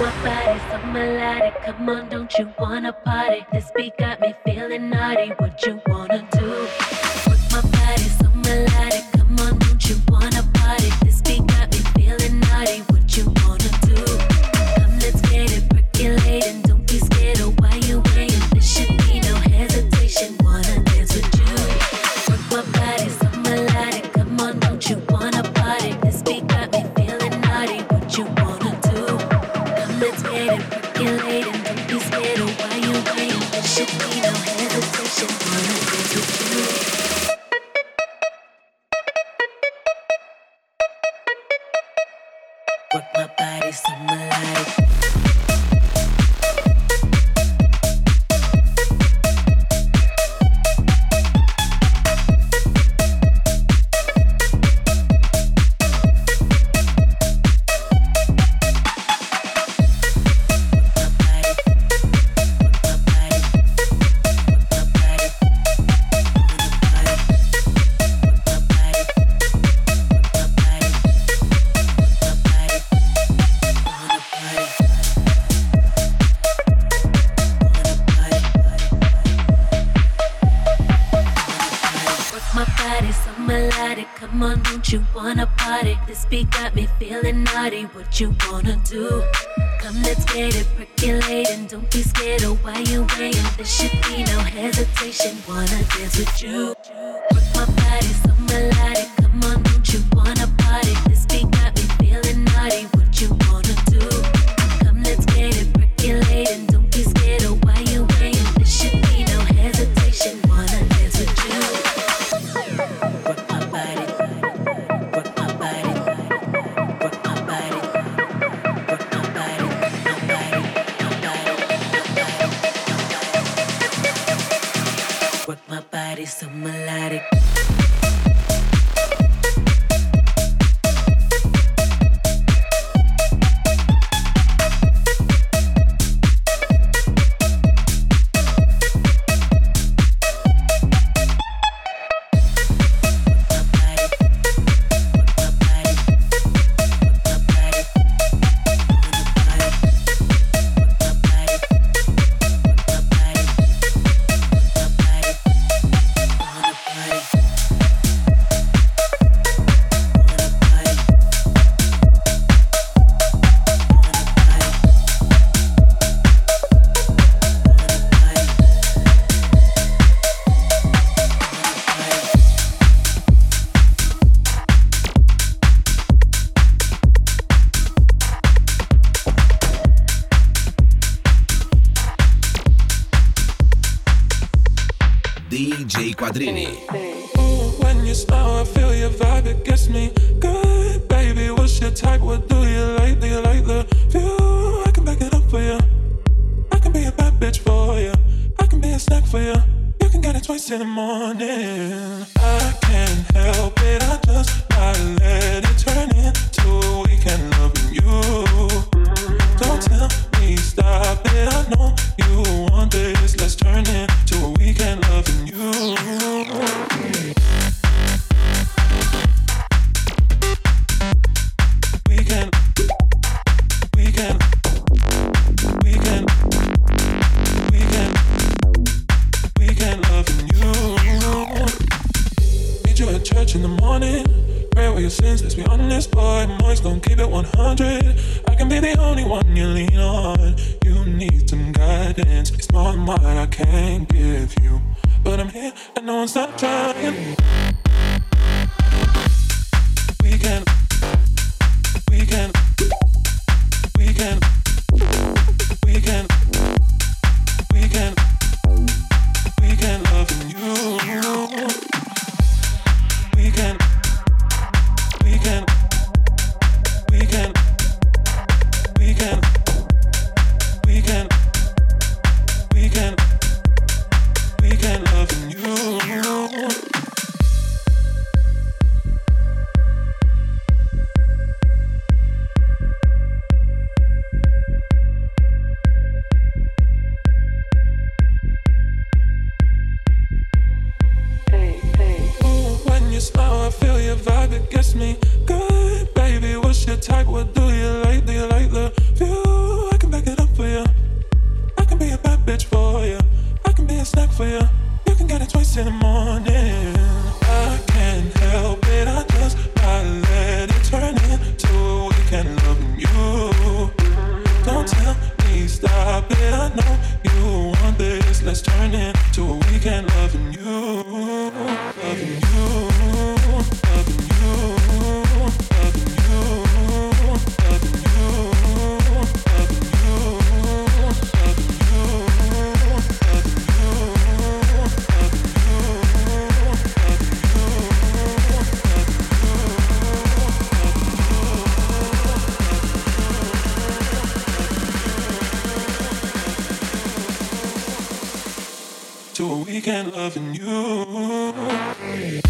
My body, so melodic. Come on, don't you wanna party? This beat got me feeling naughty. What you wanna do? ободрении. For your sins. Let's be honest, boy. I'm always gonna keep it 100. I can be the only one you lean on. You need some guidance. It's more than what I can give you. But I'm here and no one's not trying. Now I feel your vibe, it gets me good. Baby, what's your type? What do you like? Do you like the loving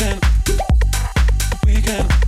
can, we weekend,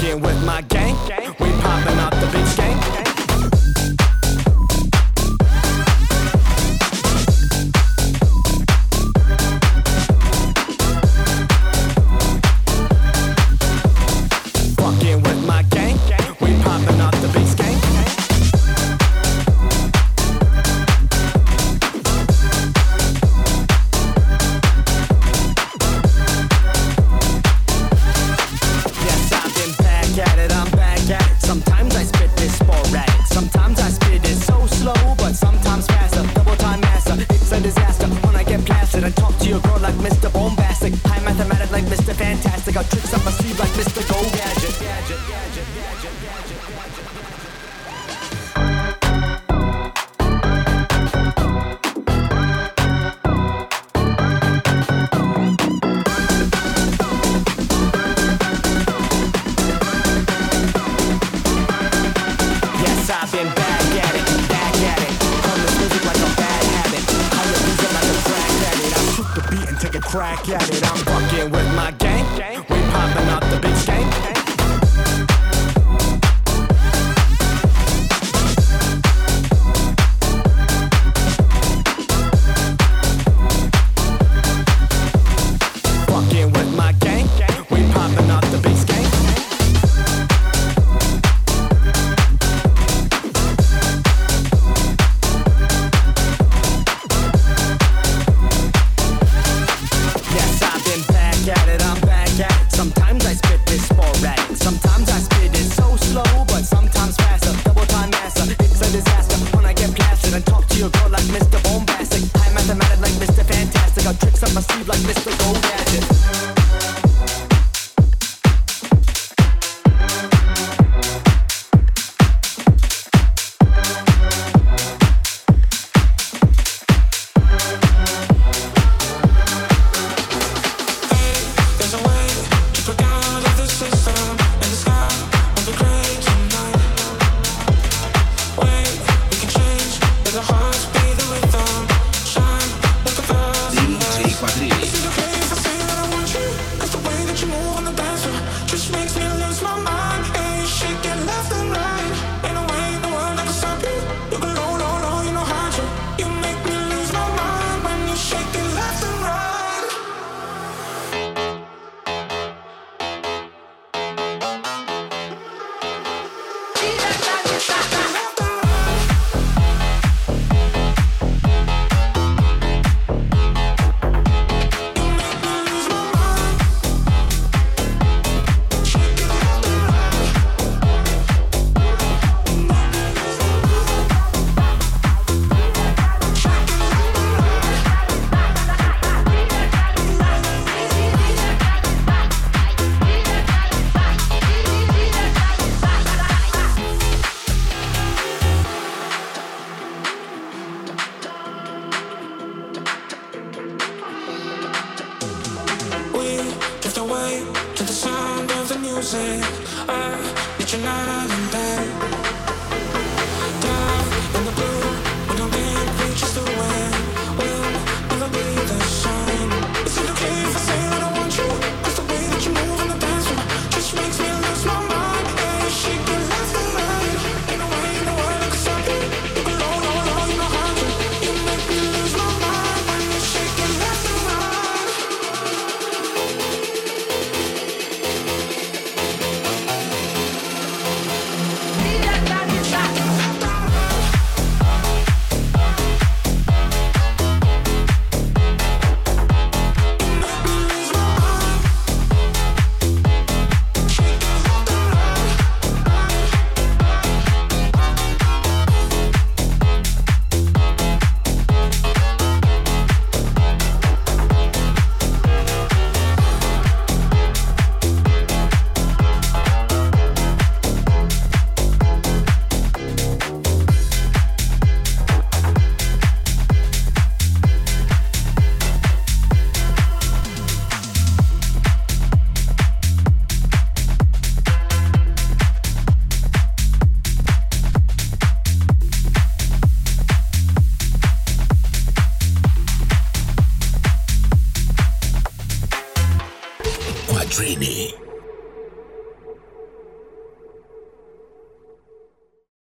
With my gang. We popping out the big gang. crack at it. I'm fucking with my gang. We popping out the